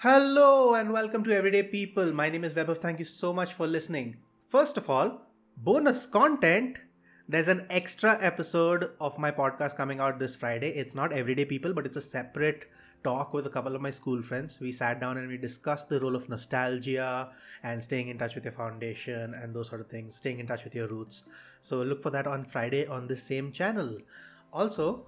Hello and welcome to Everyday People. My name is Vaibhav. Thank you so much for listening. First of all, bonus content. There's an extra episode of my podcast coming out this Friday. It's not Everyday People, but it's a separate talk with a couple of my school friends. We sat down and we discussed the role of nostalgia and staying in touch with your foundation and those sort of things, staying in touch with your roots. So look for that on Friday on the same channel. Also,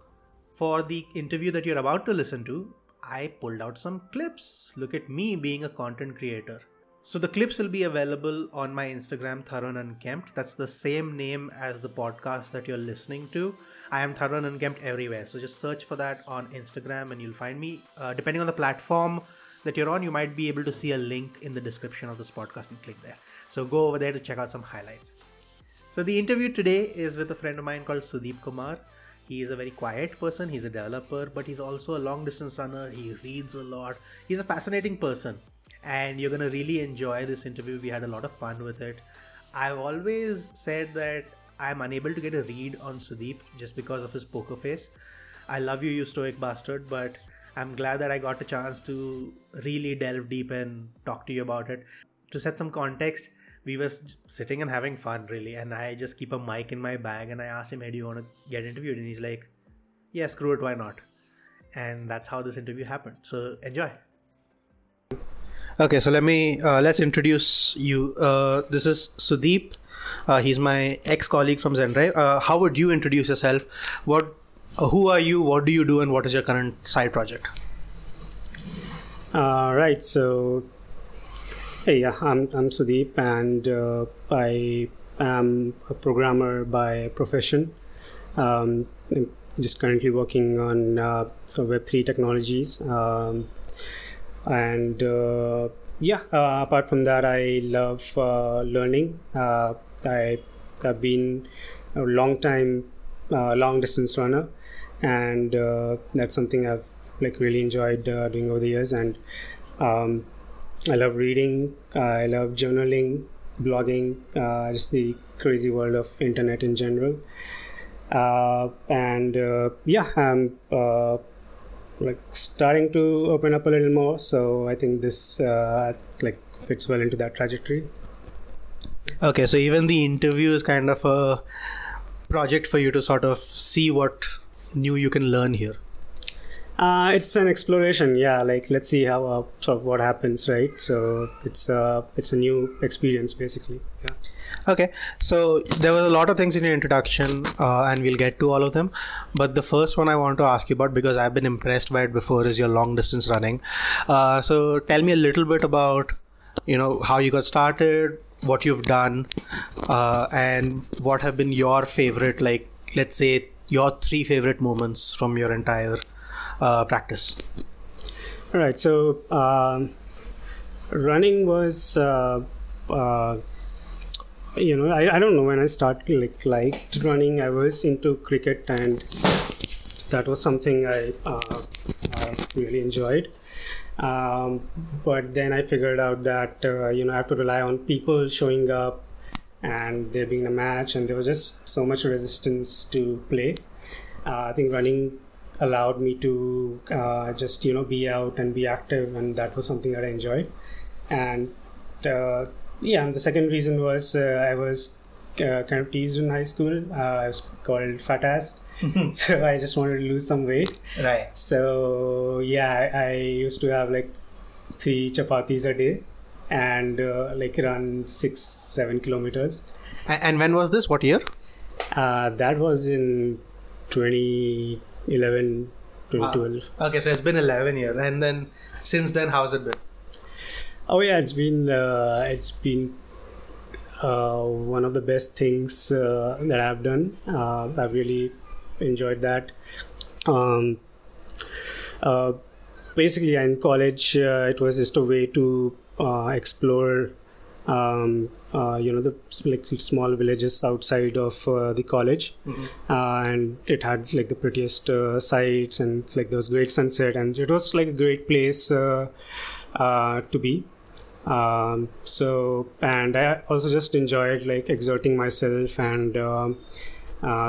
for the interview that you're about to listen to, I pulled out some clips. Look at me being a content creator. So the clips will be available on my Instagram, Tharun Unkempt. That's the same name as the podcast that you're listening to. I am Tharun Unkempt everywhere. So just search for that on Instagram and you'll find me. Uh, depending on the platform that you're on, you might be able to see a link in the description of this podcast and click there. So go over there to check out some highlights. So the interview today is with a friend of mine called Sudeep Kumar. He is a very quiet person, he's a developer, but he's also a long distance runner. He reads a lot. He's a fascinating person, and you're going to really enjoy this interview. We had a lot of fun with it. I've always said that I'm unable to get a read on Sudeep just because of his poker face. I love you, you stoic bastard, but I'm glad that I got a chance to really delve deep and talk to you about it. To set some context, we were sitting and having fun really. And i just keep a mic in my bag and i asked him hey do you want to get interviewed? And he's like yeah screw it why not? And that's how this interview happened. So enjoy. Okay so let me uh, let's introduce you. Uh, this is sudeep. Uh, he's my ex-colleague from zendrive uh, how would you introduce yourself? What uh, who are you? What do you do? And what is your current side project? Uh, right so Hey, yeah, I'm, I'm Sudeep, and uh, I am a programmer by profession. Um, I'm just currently working on uh, some Web3 technologies. Um, and uh, yeah, uh, apart from that, I love uh, learning. Uh, I, have been a long time, long distance runner, and that's something I've like really enjoyed doing over the years. And um, I love reading. Uh, I love journaling, blogging, uh, just the crazy world of internet in general. Uh, and uh, yeah, I'm uh, like starting to open up a little more. So I think this uh, like fits well into that trajectory. Okay, so even the interview is kind of a project for you to sort of see what new you can learn here. Uh, it's an exploration, yeah. Like let's see how uh, sort of what happens, right? So it's uh, it's a new experience, basically. Yeah. Okay, so there was a lot of things in your introduction, uh, and we'll get to all of them. But the first one I want to ask you about because I've been impressed by it before is your long distance running. Uh, so tell me a little bit about you know how you got started, what you've done, uh, and what have been your favorite, like let's say your three favorite moments from your entire uh, practice? All right. So um, running was, uh, uh, you know, I, I don't know when I started like liked running. I was into cricket, and that was something I, uh, I really enjoyed. Um, but then I figured out that uh, you know I have to rely on people showing up and there being a match, and there was just so much resistance to play. Uh, I think running allowed me to uh, just you know be out and be active and that was something that i enjoyed. And uh, yeah and the second reason was uh, i was uh, kind of teased in high school. Uh, i was called fat ass. So i just wanted to lose some weight. Right. So yeah I, I used to have like three chapatis a day and uh, like run six seven kilometers. And when was this? What year? That was in 20 11 2012 wow. okay so it's been 11 years and then since then how's it been oh yeah it's been uh, it's been uh, one of the best things uh, that I've done. Uh, I've really enjoyed that. Um, uh, basically, in college, uh, it was just a way to explore um, uh, you know the like small villages outside of uh, the college. Mm-hmm. uh, and it had like the prettiest uh, sights and like there was great sunset and it was like a great place uh, uh, to be. Um, so and i also just enjoyed like exerting myself and um,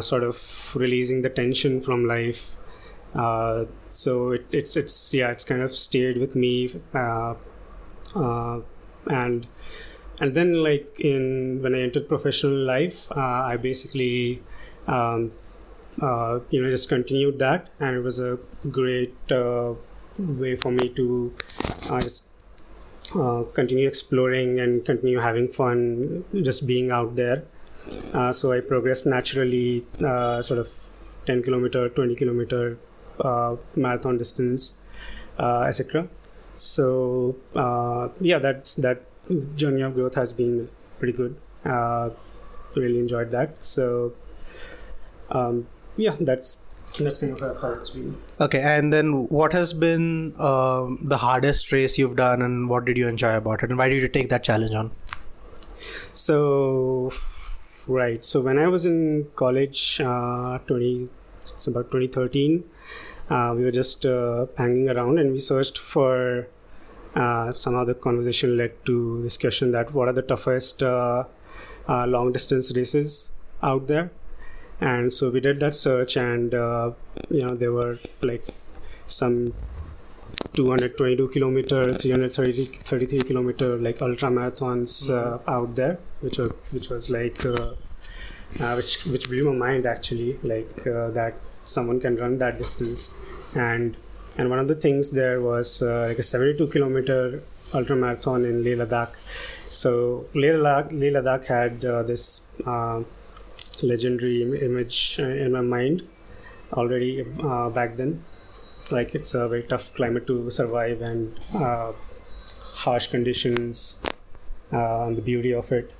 sort of releasing the tension from life. Uh, so it, it's it's yeah, it's kind of stayed with me, uh, uh, and and then like in when I entered professional life, uh, I basically. Um, uh, you know, just continued that, and it was a great uh, way for me to just continue exploring and continue having fun, just being out there. so I progressed naturally, sort of 10 kilometer, 20 kilometer uh, marathon distance, uh, etc. So uh, yeah, that's that journey of growth has been pretty good. really enjoyed that. So um, yeah, that's that's kind of how it's been. Okay, and then what has been um, the hardest race you've done, and what did you enjoy about it, and why did you take that challenge on? So, right. So when I was in college, uh, twenty, it's about 2013 uh, we were just uh, hanging around and we searched for uh, somehow the conversation led to this question that what are the toughest uh, uh, long distance races out there and so we did that search and uh, you know there were like some 222 kilometer 333 kilometer like ultra marathons mm-hmm. out there which are which was like which which blew my mind actually like that someone can run that distance and and one of the things there was uh, like a 72 kilometer ultra marathon in Leh Ladakh. So Leh Ladakh, Leh Ladakh had uh, this uh, legendary image uh, in my mind already uh, back then. Like it's a very tough climate to survive and uh, harsh conditions, and the beauty of it,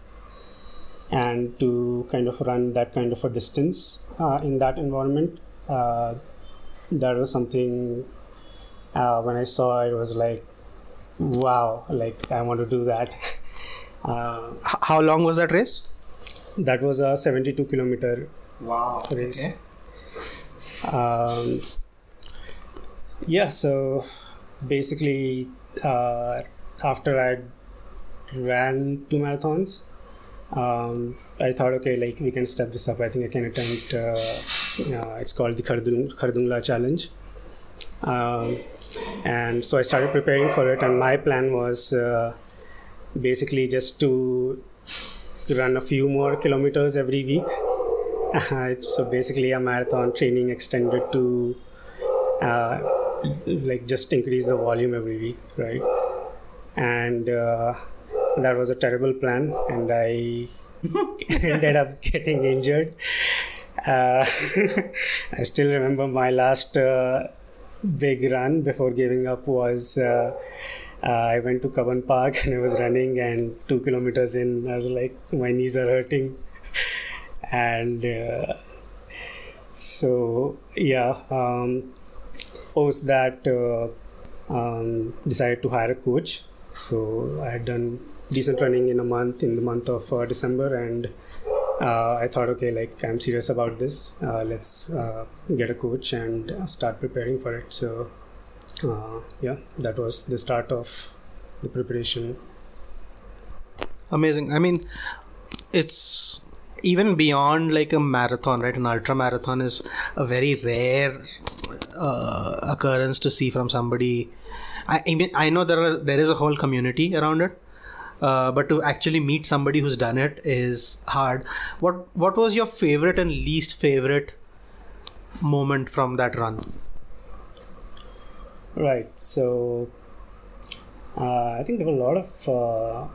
and to kind of run that kind of a distance in that environment that was something uh, when I saw it, it was like, wow, like I want to do that. uh, How long was that race? That was a 72 kilometer wow race. Okay. Um, yeah, so basically, uh, after I ran two marathons, um, I thought, okay, like we can step this up. I think I can attempt. Uh, uh, it's called the Khardung, Khardungla Challenge. Um, and so I started preparing for it, and my plan was uh, basically just to run a few more kilometers every week. so basically, a marathon training extended to uh, like just increase the volume every week, right? And uh, that was a terrible plan, and I ended up getting injured. Uh, I still remember my last uh, big run before giving up was uh, uh I went to Cubbon Park and I was running, and two kilometers in, I was like, my knees are hurting. And uh, so, yeah, um, post that, uh, um, decided to hire a coach. So I had done decent running in a month in the month of uh, December, and uh, I thought, okay, like I'm serious about this. Uh, let's uh, get a coach and start preparing for it. So, uh, yeah, that was the start of the preparation. Amazing. I mean, it's even beyond like a marathon, right? An ultra marathon is a very rare uh, occurrence to see from somebody. I, I mean, I know there are, there is a whole community around it uh, but to actually meet somebody who's done it is hard. What what was your favorite and least favorite moment from that run? Right. So uh, I think there were a lot of uh,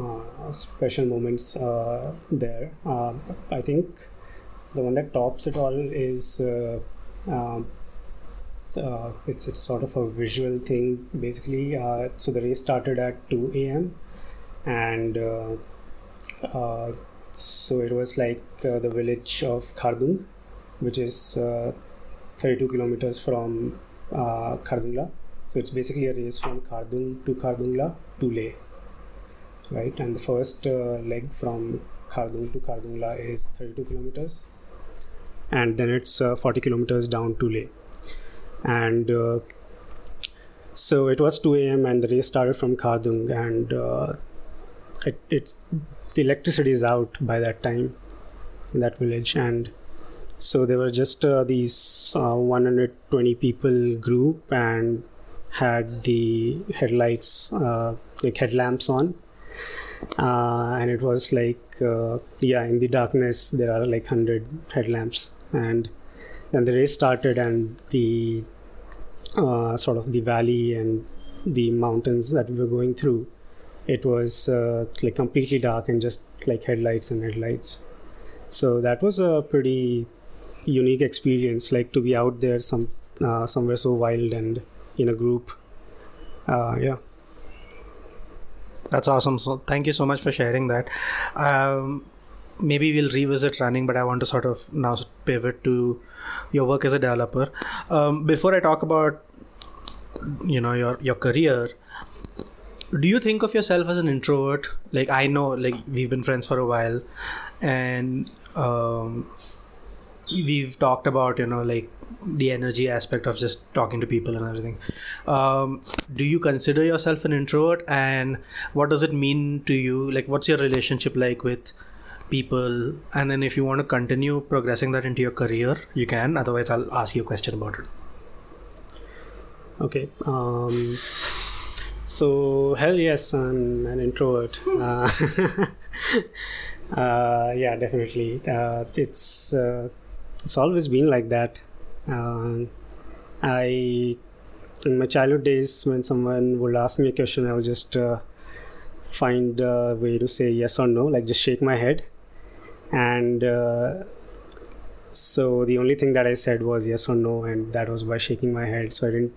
uh special moments uh, there. Um, I think the one that tops it all is. Um, uh, it's it's sort of a visual thing basically. Uh, so the race started at 2 a.m and uh, uh, so it was like uh, the village of Khardung, which is 32 kilometers from Khardungla. So it's basically a race from Khardung to Khardungla to Leh, right? And the first leg from Khardung to Khardungla is 32 kilometers, and then it's 40 kilometers down to Leh. And so it was 2 a.m. and the race started from Khardung, and uh, it, it's the electricity is out by that time in that village and So there were just uh, these uh, 120 people group and had the headlights, uh, like headlamps on. Uh, and it was like, uh, yeah, in the darkness, there are like 100 headlamps. And then the race started, and the uh, sort of the valley and the mountains that we were going through, it was like completely dark and just like headlights and headlights. So that was a pretty unique experience like to be out there some uh, somewhere so wild and in a group. Uh, yeah. That's awesome. So thank you so much for sharing that. Um, maybe we'll revisit running but i want to sort of now pivot to your work as a developer. Um, before i talk about you know your your career do you think of yourself as an introvert? Like i know like we've been friends for a while and um, we've talked about you know like the energy aspect of just talking to people and everything. Um, do you consider yourself an introvert? And what does it mean to you? Like what's your relationship like with people? And then if you want to continue progressing that into your career you can. Otherwise i'll ask you a question about it. Okay um, so hell yes i'm an introvert uh, uh, yeah definitely uh, it's uh, it's always been like that. Uh, I, in my childhood days, when someone would ask me a question, I would just uh, find a way to say yes or no, like just shake my head. And uh, so the only thing that I said was yes or no, and that was by shaking my head. So I didn't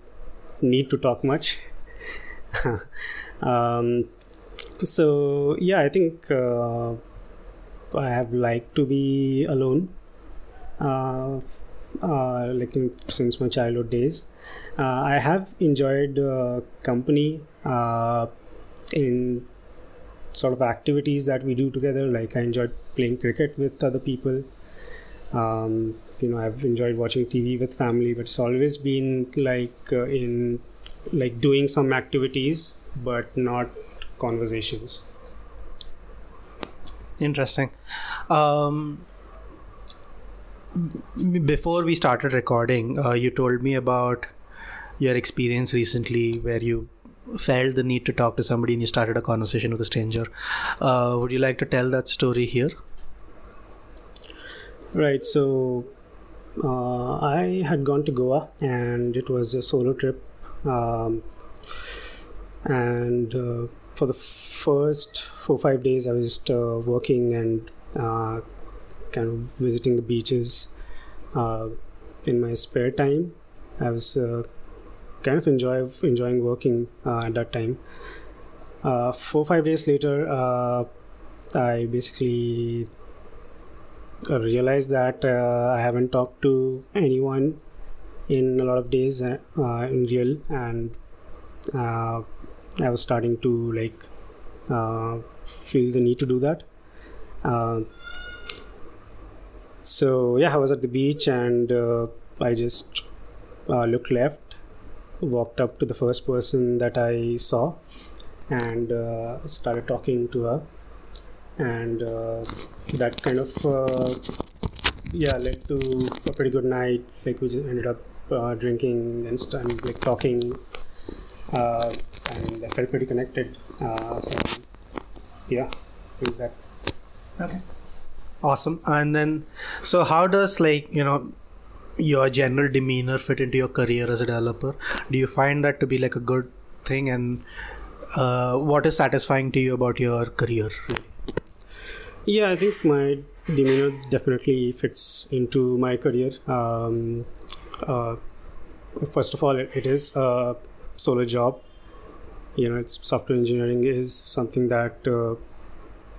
need to talk much. Um, so yeah, I think uh, I have liked to be alone uh, uh, like in, since my childhood days. Uh, I have enjoyed company in sort of activities that we do together. Like I enjoyed playing cricket with other people. Um, you know, I've enjoyed watching TV with family, but it's always been like uh, in like doing some activities, but not conversations. Interesting. Um, before we started recording, uh, you told me about your experience recently where you felt the need to talk to somebody and you started a conversation with a stranger. Uh, would you like to tell that story here? Right. So uh, I had gone to Goa and it was a solo trip. Um, and uh, for the first four five days, I was just uh, working and uh, kind of visiting the beaches uh, in my spare time. I was uh, kind of enjoy enjoying working uh, at that time. Four five days later, I basically realized that I haven't talked to anyone in a lot of days in real, and I was starting to like feel the need to do that. So yeah, I was at the beach and uh, I just uh, looked left, walked up to the first person that I saw, and uh, started talking to her, and uh, that kind of uh, yeah led to a pretty good night. Like we just ended up uh, drinking and, st- like talking, and I felt pretty connected. so yeah, I think that. Okay. Awesome. And then so how does like you know your general demeanor fit into your career as a developer? Do you find that to be like a good thing? And uh, what is satisfying to you about your career? Yeah i think my demeanor definitely fits into my career. Um, uh, first of all it, it is a solo job you know it's software engineering is something that uh,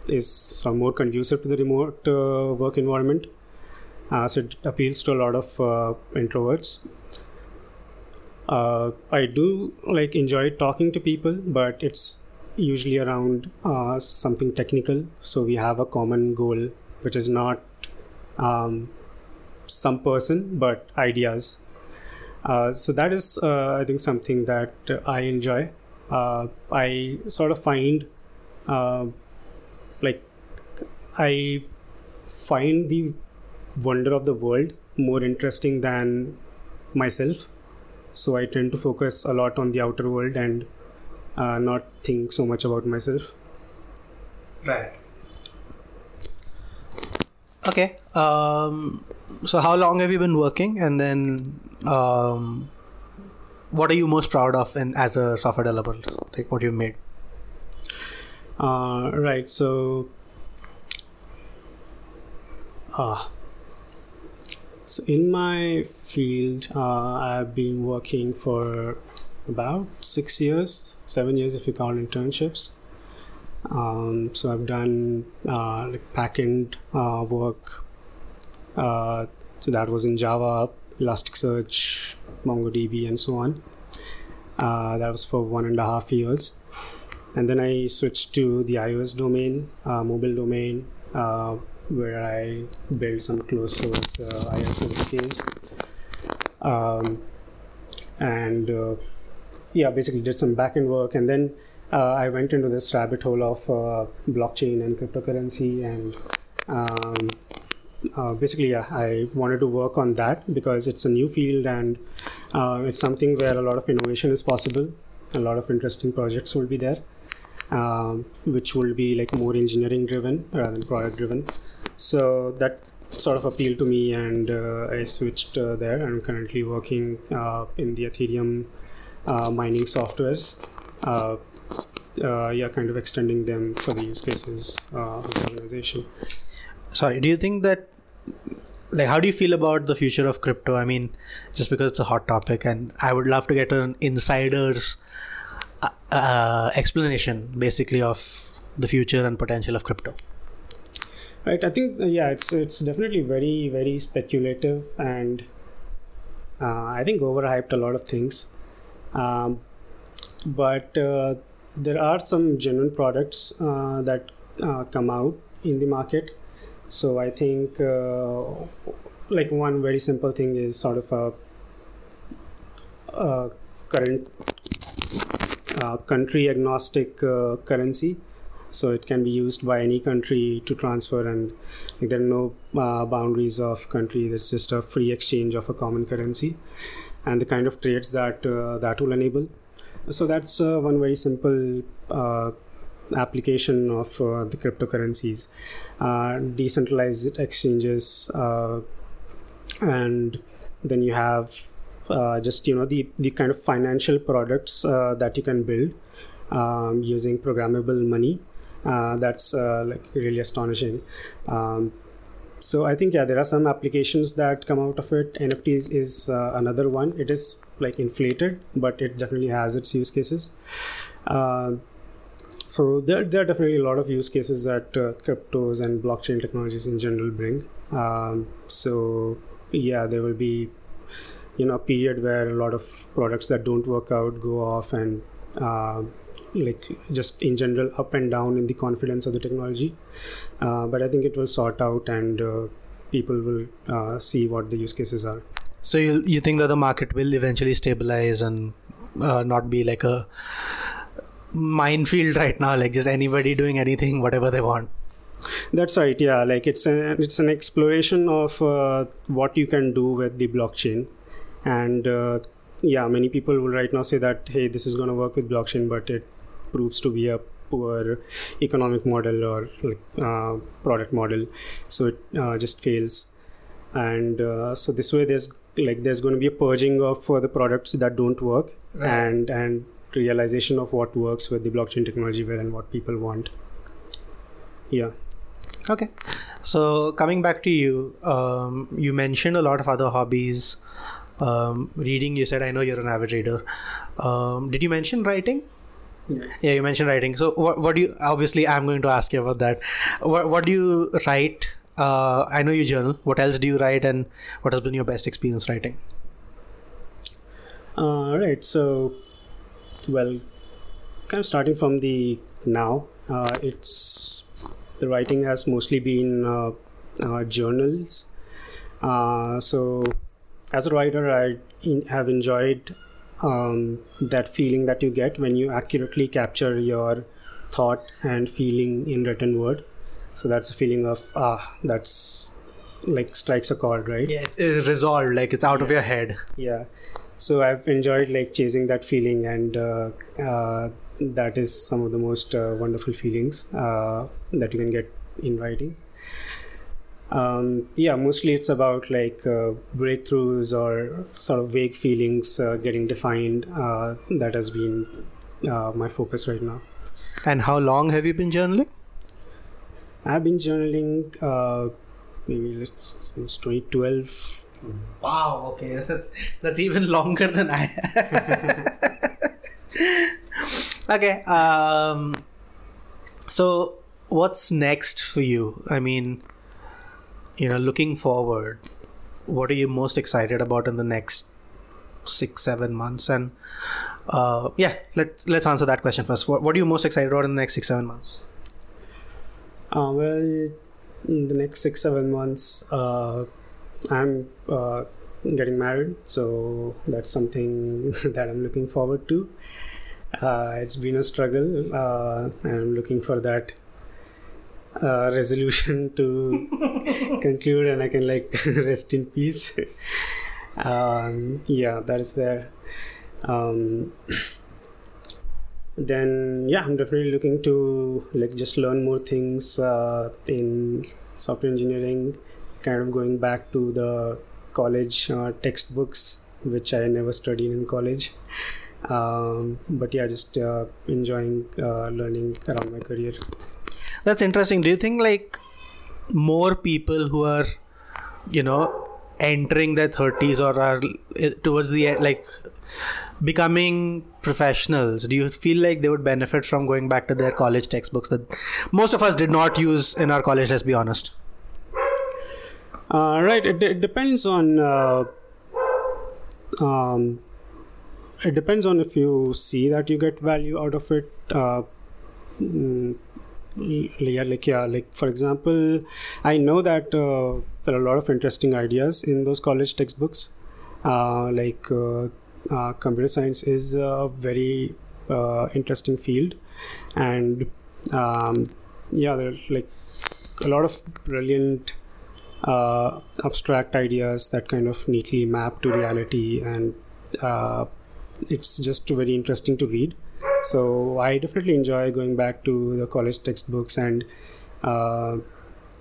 is more conducive to the remote uh, work environment. as it appeals to a lot of uh, introverts. Uh, I do like enjoy talking to people, but it's usually around uh, something technical. So we have a common goal, which is not um, some person, but ideas. Uh, so that is, I think, something that I enjoy. I sort of find like I find the wonder of the world more interesting than myself. So I tend to focus a lot on the outer world and uh, not think so much about myself. Right. Okay. Um, so how long have you been working, and then um, what are you most proud of, and as a software developer, like what you've made? Uh, right. So, uh, so in my field, uh, I've been working for about six years, seven years if you count internships. Um, so I've done uh, like backend uh, work. Uh, so that was in Java, Elasticsearch, MongoDB, and so on. Uh, that was for one and a half years, and then I switched to the iOS domain, uh, mobile domain, uh, where I built some closed source iOS SDKs. Um, and yeah, basically did some backend work, and then uh, I went into this rabbit hole of uh, blockchain and cryptocurrency, and um, uh, basically, yeah, I wanted to work on that because it's a new field and uh, it's something where a lot of innovation is possible. A lot of interesting projects will be there, um, which will be like more engineering driven rather than product driven. So that sort of appealed to me, and uh, I switched uh, there. I'm currently working in the Ethereum mining softwares uh, yeah, kind of extending them for the use cases uh, of the organization. Sorry, do you think that, like, how do you feel about the future of crypto? I mean, just because it's a hot topic, and I would love to get an insider's uh, uh explanation, basically, of the future and potential of crypto. Right. I think uh, yeah, it's it's definitely very very speculative and uh, I think overhyped a lot of things. Um, but there are some genuine products uh, that uh, come out in the market. So I think uh, like one very simple thing is sort of a, a current uh, country agnostic uh, currency. So it can be used by any country to transfer, and like, there are no uh, boundaries of country. There's just a free exchange of a common currency, and the kind of trades that that will enable so that's uh, one very simple uh, application of uh, the cryptocurrencies, uh, decentralized exchanges, uh, and then you have just you know the the kind of financial products that you can build um, using programmable money. that's like really astonishing. Um, so i think yeah there are some applications that come out of it. Nfts is uh, another one. It is like inflated but it definitely has its use cases. Uh, so there, there are definitely a lot of use cases that uh, cryptos and blockchain technologies in general bring. Um, so yeah there will be you know a period where a lot of products that don't work out go off and uh, like just in general up and down in the confidence of the technology. Uh, but i think it will sort out and uh, people will uh, see what the use cases are. So you you think that the market will eventually stabilize and uh, not be like a minefield right now like just anybody doing anything whatever they want? That's right yeah. Like it's an it's an exploration of uh, what you can do with the blockchain. And uh, yeah many people will right now say that hey this is going to work with blockchain but it proves to be a poor economic model or like uh, product model. So it uh, just fails. And uh, so this way there's like there's going to be a purging of uh, the products that don't work right. and and realization of what works with the blockchain technology well and what people want. Yeah. Okay. So coming back to you um, you mentioned a lot of other hobbies um, reading you said i know you're an avid reader um, did you mention writing yeah. yeah, you mentioned writing. So, what, what do you? Obviously, I'm going to ask you about that. What, what do you write? Uh, I know you journal. What else do you write, and what has been your best experience writing? Uh, right. So, well, kind of starting from the now, uh, it's the writing has mostly been uh, uh, journals. Uh, so, as a writer, I in, have enjoyed um, that feeling that you get when you accurately capture your thought and feeling in written word so that's a feeling of ah that's like strikes a chord, right? Yeah, it's, it's resolved, like it's out of your head. Yeah. So I've enjoyed like chasing that feeling, and uh, uh, that is some of the most uh, wonderful feelings uh, that you can get in writing. Um, yeah, mostly it's about like uh, breakthroughs or sort of vague feelings uh, getting defined. Uh, that has been uh, my focus right now. And how long have you been journaling? I've been journaling uh, maybe let's since 2012. Wow. Okay, that's that's even longer than I. okay. Um. So, what's next for you? I mean, you know, looking forward, what are you most excited about in the next six, seven months? And uh, yeah, let's let's answer that question first. What, what are you most excited about in the next six, seven months? Uh, well, in the next six, seven months, uh, I'm uh, getting married, so that's something that I'm looking forward to. Uh, it's been a struggle, uh, and I'm looking for that uh, resolution to conclude, and I can like rest in peace. um, yeah, that is there. Um, then yeah, I'm definitely looking to like just learn more things uh, in software engineering. Kind of going back to the college uh, textbooks, which I never studied in college. Um, but yeah, just uh, enjoying uh, learning around my career. That's interesting. Do you think like more people who are, you know, entering their thirties or are eh, towards the end, like becoming professionals, do you feel like they would benefit from going back to their college textbooks that most of us did not use in our college? Let's be honest. Uh, right. It, it depends on. Uh, um, it depends on if you see that you get value out of it. Uh, mm, yeah, like yeah, like for example, I know that uh, there are a lot of interesting ideas in those college textbooks. Uh, like uh, computer science is a very interesting field, and um, yeah, there's like a lot of brilliant abstract ideas that kind of neatly map to reality, and it's just very interesting to read so I definitely enjoy going back to the college textbooks and uh,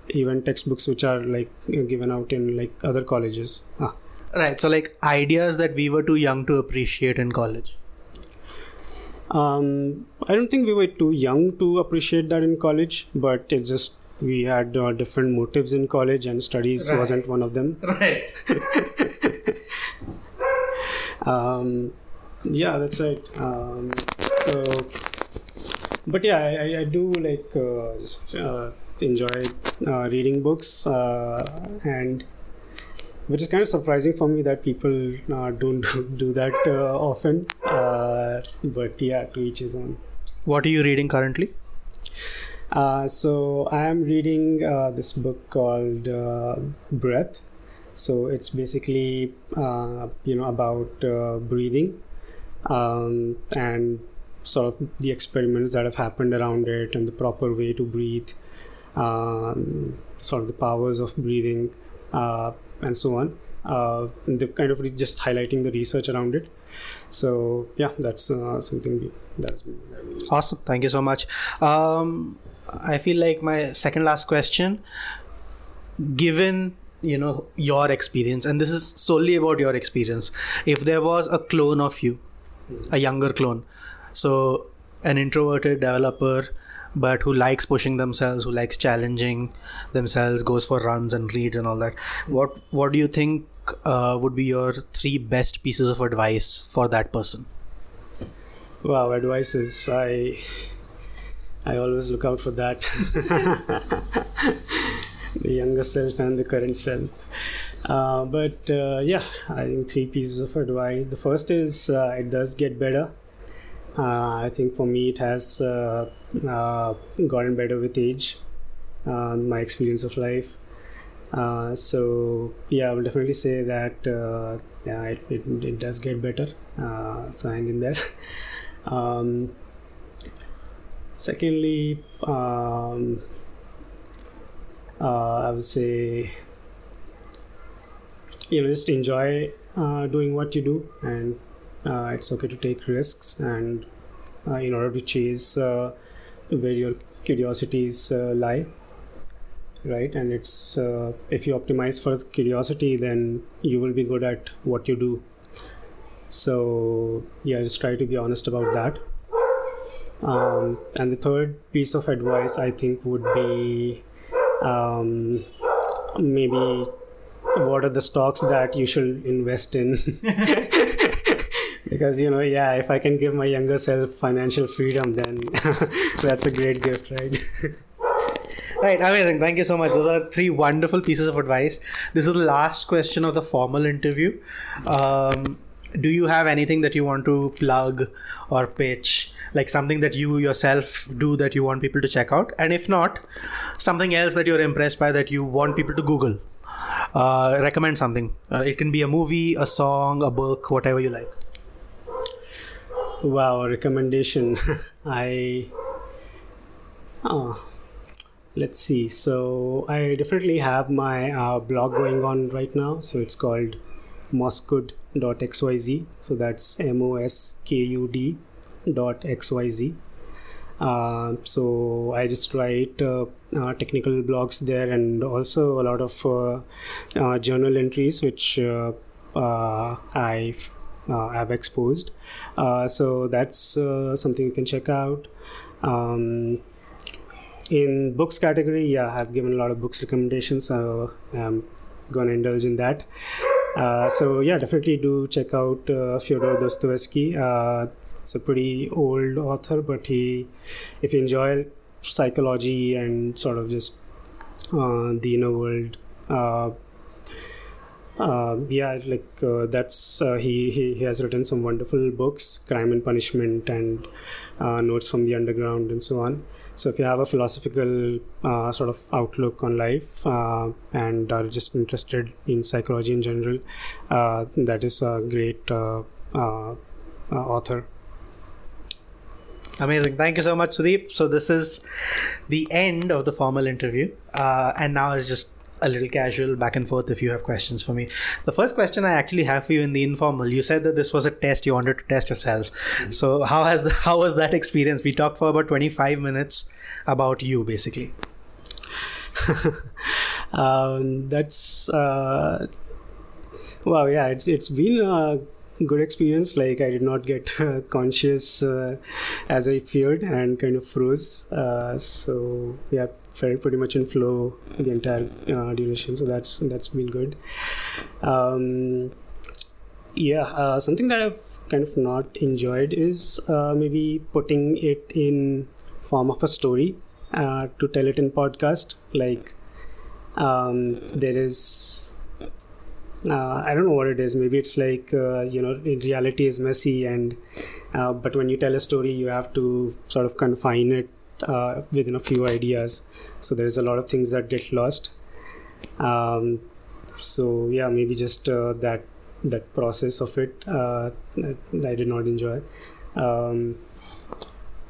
even textbooks which are like given out in like other colleges. Ah. Right. So like ideas that we were too young to appreciate in college. Um, I don't think we were too young to appreciate that in college, but it's just we had uh, different motives in college, and studies right. wasn't one of them. Right. um, yeah, that's right. Um, so but yeah i, I do like uh, just uh, enjoy uh, reading books uh, and which is kind of surprising for me that people uh, don't do that uh, often. But yeah to each his own. What are you reading currently? So i am reading this book called breath. So it's basically you know about breathing. Um, and sort of the experiments that have happened around it and the proper way to breathe, um, sort of the powers of breathing, uh, and so on. Uh, the kind of just highlighting the research around it. So yeah, that's uh, something that's awesome. Thank you so much. Um, I feel like my second last question, given you know your experience, and this is solely about your experience. If there was a clone of you, a younger clone so, an introverted developer, but who likes pushing themselves, who likes challenging themselves, goes for runs and reads and all that. What What do you think uh, would be your three best pieces of advice for that person? Wow, advices. I I always look out for that. the younger self and the current self. Uh, but uh, yeah, I think three pieces of advice. The first is uh, it does get better. Uh, I think for me it has uh, uh, gotten better with age, my experience of life. so yeah, I will definitely say that yeah, it, it, it, does get better. so hang in there. Um, secondly, um, uh, I would say you know just enjoy uh, doing what you do and it's okay to take risks and uh, in order to chase uh, where your curiosities uh, lie right? And it's uh, if you optimize for curiosity then you will be good at what you do. So yeah just try to be honest about that. Um, and the third piece of advice i think would be um, maybe what are the stocks that you should invest in because you know yeah if i can give my younger self financial freedom then that's a great gift right Right, amazing. Thank you so much. Those are three wonderful pieces of advice. This is the last question of the formal interview. Um, do you have anything that you want to plug or pitch? Like something that you yourself do that you want people to check out? And if not, something else that you're impressed by that you want people to Google? Uh, recommend something. Uh, it can be a movie, a song, a book, whatever you like. Wow recommendation. I oh, let's see. So i definitely have my uh, blog going on right now. So it's called moskud.xyz so that's m-o-s-k-u-d dot xyz uh, so i just write uh, uh, technical blogs there and also a lot of uh, uh, journal entries which uh, i uh, have exposed. Uh, so that's uh, something you can check out. Um, in books category yeah i've given a lot of books recommendations so i'm gonna indulge in that. Uh, so yeah definitely do check out uh, fyodor dostoevsky. Uh, it's a pretty old author but he if you enjoy psychology and sort of just uh, the inner world uh, yeah like uh, that's uh, he, he he has written some wonderful books crime and punishment and uh, notes from the underground and so on so if you have a philosophical uh, sort of outlook on life uh, and are just interested in psychology in general that is a great author Amazing. Thank you so much, Sudeep. So, this is the end of the formal interview. And now it's just a little casual back and forth if you have questions for me. The first question I actually have for you in the informal, you said that this was a test, you wanted to test yourself. So, how has the, how was that experience? We talked for about 25 minutes about you, basically. um, that's uh, wow yeah it's it's been a good experience like i did not get uh, conscious uh, as i feared and kind of froze uh, so yeah felt pretty much in flow the entire uh, duration. So that's that's been good. Um, yeah uh, something that i've kind of not enjoyed is uh, maybe putting it in form of a story uh, to tell it in podcast. Like um, there is uh, I don't know what it is. Maybe it's like uh, you know, in reality is messy, and but when you tell a story, you have to sort of confine it uh, within a few ideas. So there's a lot of things that get lost. Um, so yeah, maybe just uh, that that process of it, uh, I did not enjoy. Um,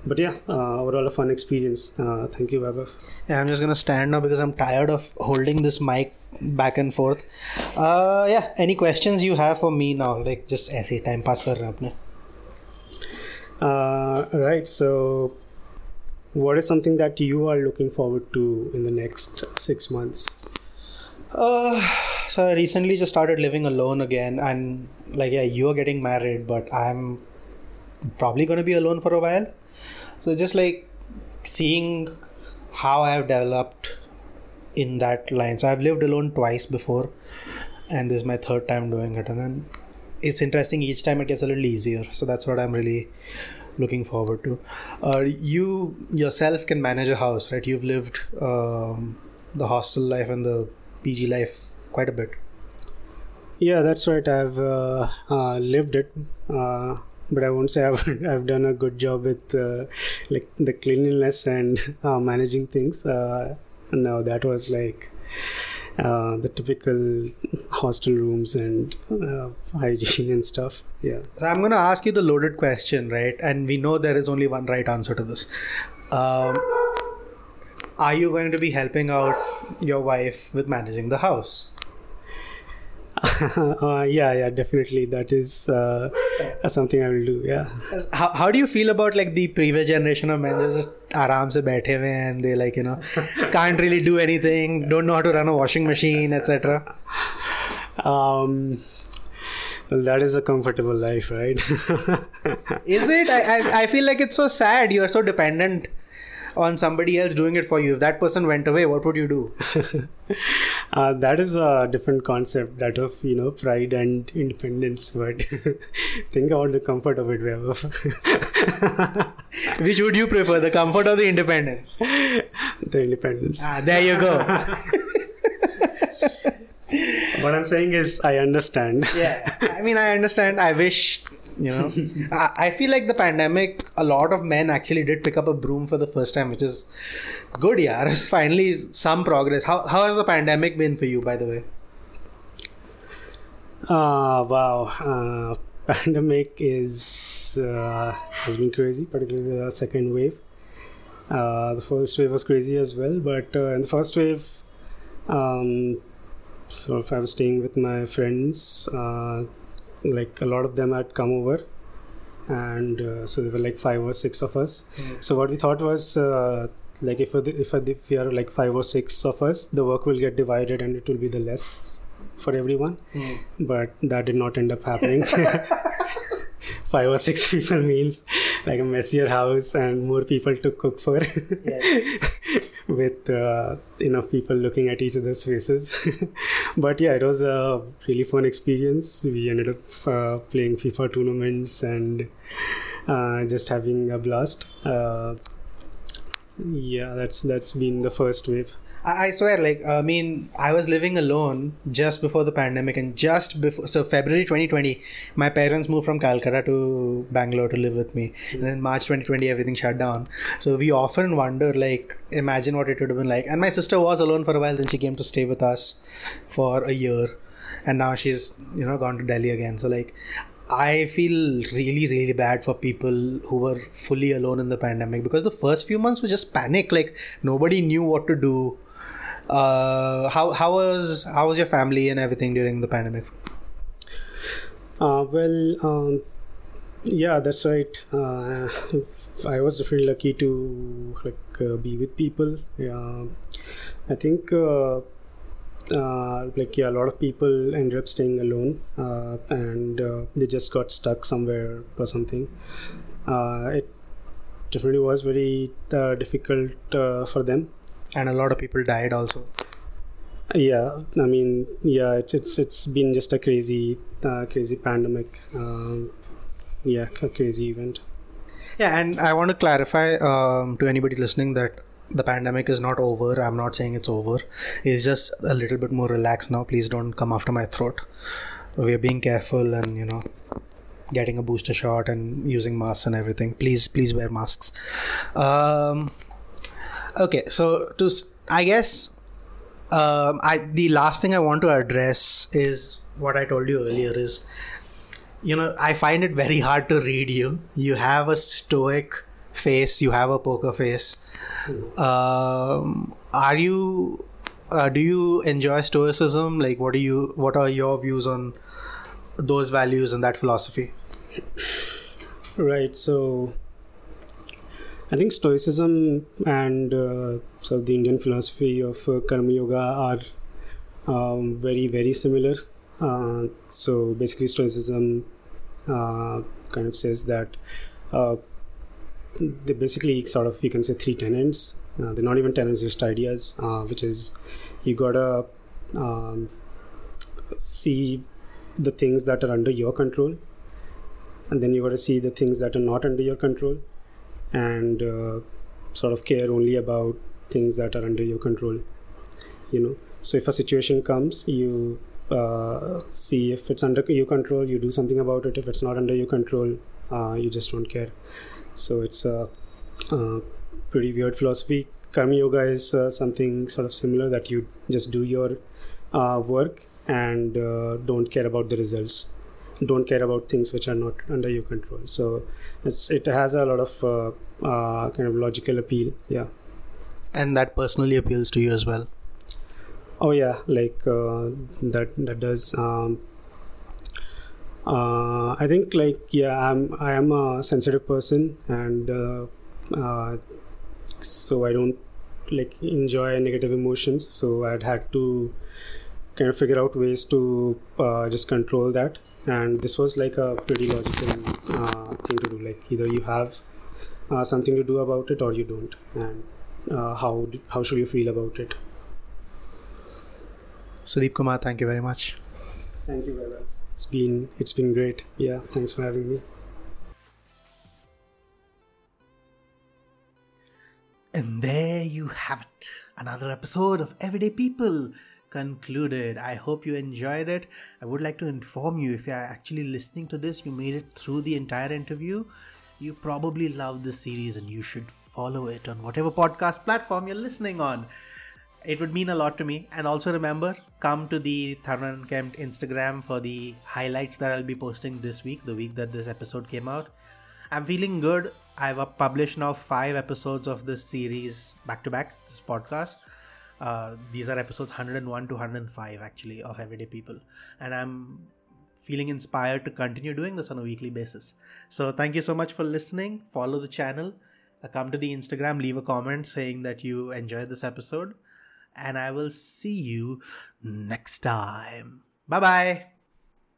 but yeah, uh, overall a fun experience. Uh, thank you, Vaibhav. Yeah, I'm just gonna stand now because I'm tired of holding this mic back and forth. Uh, yeah, any questions you have for me now? Like just ऐसे time pass कर रहे हैं अपने. Uh, right. So, what is something that you are looking forward to in the next six months? Uh, so I recently just started living alone again, and like yeah, you are getting married, but I'm probably gonna be alone for a while. So just like seeing how I have developed in that line. So I've lived alone twice before, and this is my third time doing it, and then it's interesting. Each time it gets a little easier. So that's what I'm really looking forward to. Uh, you yourself can manage a house, right? You've lived um, the hostel life and the PG life quite a bit. Yeah, that's right. I've uh, uh, lived it, uh, but I won't say I've, I've done a good job with uh, like the cleanliness and uh, managing things. Uh, no, that was like uh, the typical hostel rooms and uh, hygiene and stuff. Yeah. So I'm going to ask you the loaded question, right? And we know there is only one right answer to this. Um, are you going to be helping out your wife with managing the house? uh, yeah, yeah, definitely. That is uh, something I will do. Yeah. How, how do you feel about like the previous generation of men aram se baithe hue and they like you know can't really do anything, don't know how to run a washing machine, etc. Um, well, that is a comfortable life, right? is it? I, I I feel like it's so sad. You are so dependent on somebody else doing it for you. If that person went away, what would you do? uh, that is a different concept, that of you know pride and independence. But think about the comfort of it, Which would you prefer, the comfort or the independence? The independence. Ah, there you go. what I'm saying is, I understand. Yeah, I mean, I understand. I wish you know? I, I, feel like the pandemic a lot of men actually did pick up a broom for the first time which is good yeah finally some progress. How, how has the pandemic been for you by the way? Uh wow. Uh pandemic is uh, has been crazy particularly the second wave. Uh, the first wave was crazy as well but uh, in the first wave um, so if i was staying with my friends uh, like a lot of them had come over and uh, so there were like five or six of us. Mm. so what we thought was uh, like if if, if we are like five or six of us the work will get divided and it will be the less for everyone. Mm. but that did not end up happening. Five or six people means like a messier house and more people to cook for with uh, enough people looking at each other's faces. but yeah, it was a really fun experience. We ended up uh, playing FIFA tournaments and uh, just having a blast. Uh, yeah, that's that's been the first wave. I swear, like, uh, I mean, I was living alone just before the pandemic, and just before, so February 2020, my parents moved from Calcutta to Bangalore to live with me. And then March 2020, everything shut down. So we often wonder, like, imagine what it would have been like. And my sister was alone for a while, then she came to stay with us for a year. And now she's, you know, gone to Delhi again. So, like, I feel really, really bad for people who were fully alone in the pandemic because the first few months was just panic. Like, nobody knew what to do uh, how how was how was your family and everything during the pandemic? Uh, well, um, yeah, that's right. Uh, I was really lucky to like uh, be with people. Yeah, I think uh, uh, like yeah, a lot of people ended up staying alone, uh, and uh, they just got stuck somewhere or something. It definitely was very difficult for them and a lot of people died also. Yeah i mean yeah it's it's it's been just a crazy uh, crazy pandemic um, yeah a crazy event. Yeah and i want to clarify um, to anybody listening that the pandemic is not over. I'm not saying it's over. It's just a little bit more relaxed now. Please don't come after my throat. We're being careful and you know getting a booster shot and using masks and everything. Please please wear masks. Um, okay so to i guess um, I the last thing I want to address is what I told you earlier is you know I find it very hard to read you. You have a stoic face. You have a poker face. Um, are you? Uh, do you enjoy stoicism? Like, what do you? What are your views on those values and that philosophy? Right. So I think Stoicism and uh, so the Indian philosophy of uh, Karma Yoga are um, very very similar. Uh, so basically, Stoicism uh, kind of says that uh, they basically sort of you can say three tenets. Uh, they're not even tenets, just ideas, which is you gotta um, see the things that are under your control, and then you gotta see the things that are not under your control and uh, sort of care only about things that are under your control you know. So if a situation comes you uh, see if it's under your control you do something about it. If it's not under your control uh, you just don't care. So it's a, a pretty weird philosophy. Karma yoga is uh, something sort of similar that you just do your uh, work and uh, don't care about the results don't care about things which are not under your control so it has a lot of uh, uh, kind of logical appeal yeah and that personally appeals to you as well Oh yeah, like uh, that that does. Um, uh, I think like yeah, I'm I am a sensitive person, and uh, uh, so I don't like enjoy negative emotions. So I'd had to kind of figure out ways to uh, just control that, and this was like a pretty logical uh, thing to do. Like either you have uh, something to do about it or you don't, and uh, how how should you feel about it? Sudeep Kumar, thank you very much. Thank you, very much. It's been it's been great. Yeah, thanks for having me. And there you have it. Another episode of Everyday People concluded. I hope you enjoyed it. I would like to inform you if you are actually listening to this, you made it through the entire interview, you probably love this series and you should follow it on whatever podcast platform you're listening on. It would mean a lot to me. And also remember, come to the Tharman Kempt Instagram for the highlights that I'll be posting this week, the week that this episode came out. I'm feeling good. I've published now five episodes of this series back to back, this podcast. Uh, these are episodes 101 to 105 actually of Everyday People. And I'm feeling inspired to continue doing this on a weekly basis. So thank you so much for listening. Follow the channel. Uh, come to the Instagram, leave a comment saying that you enjoyed this episode. And I will see you next time. Bye bye.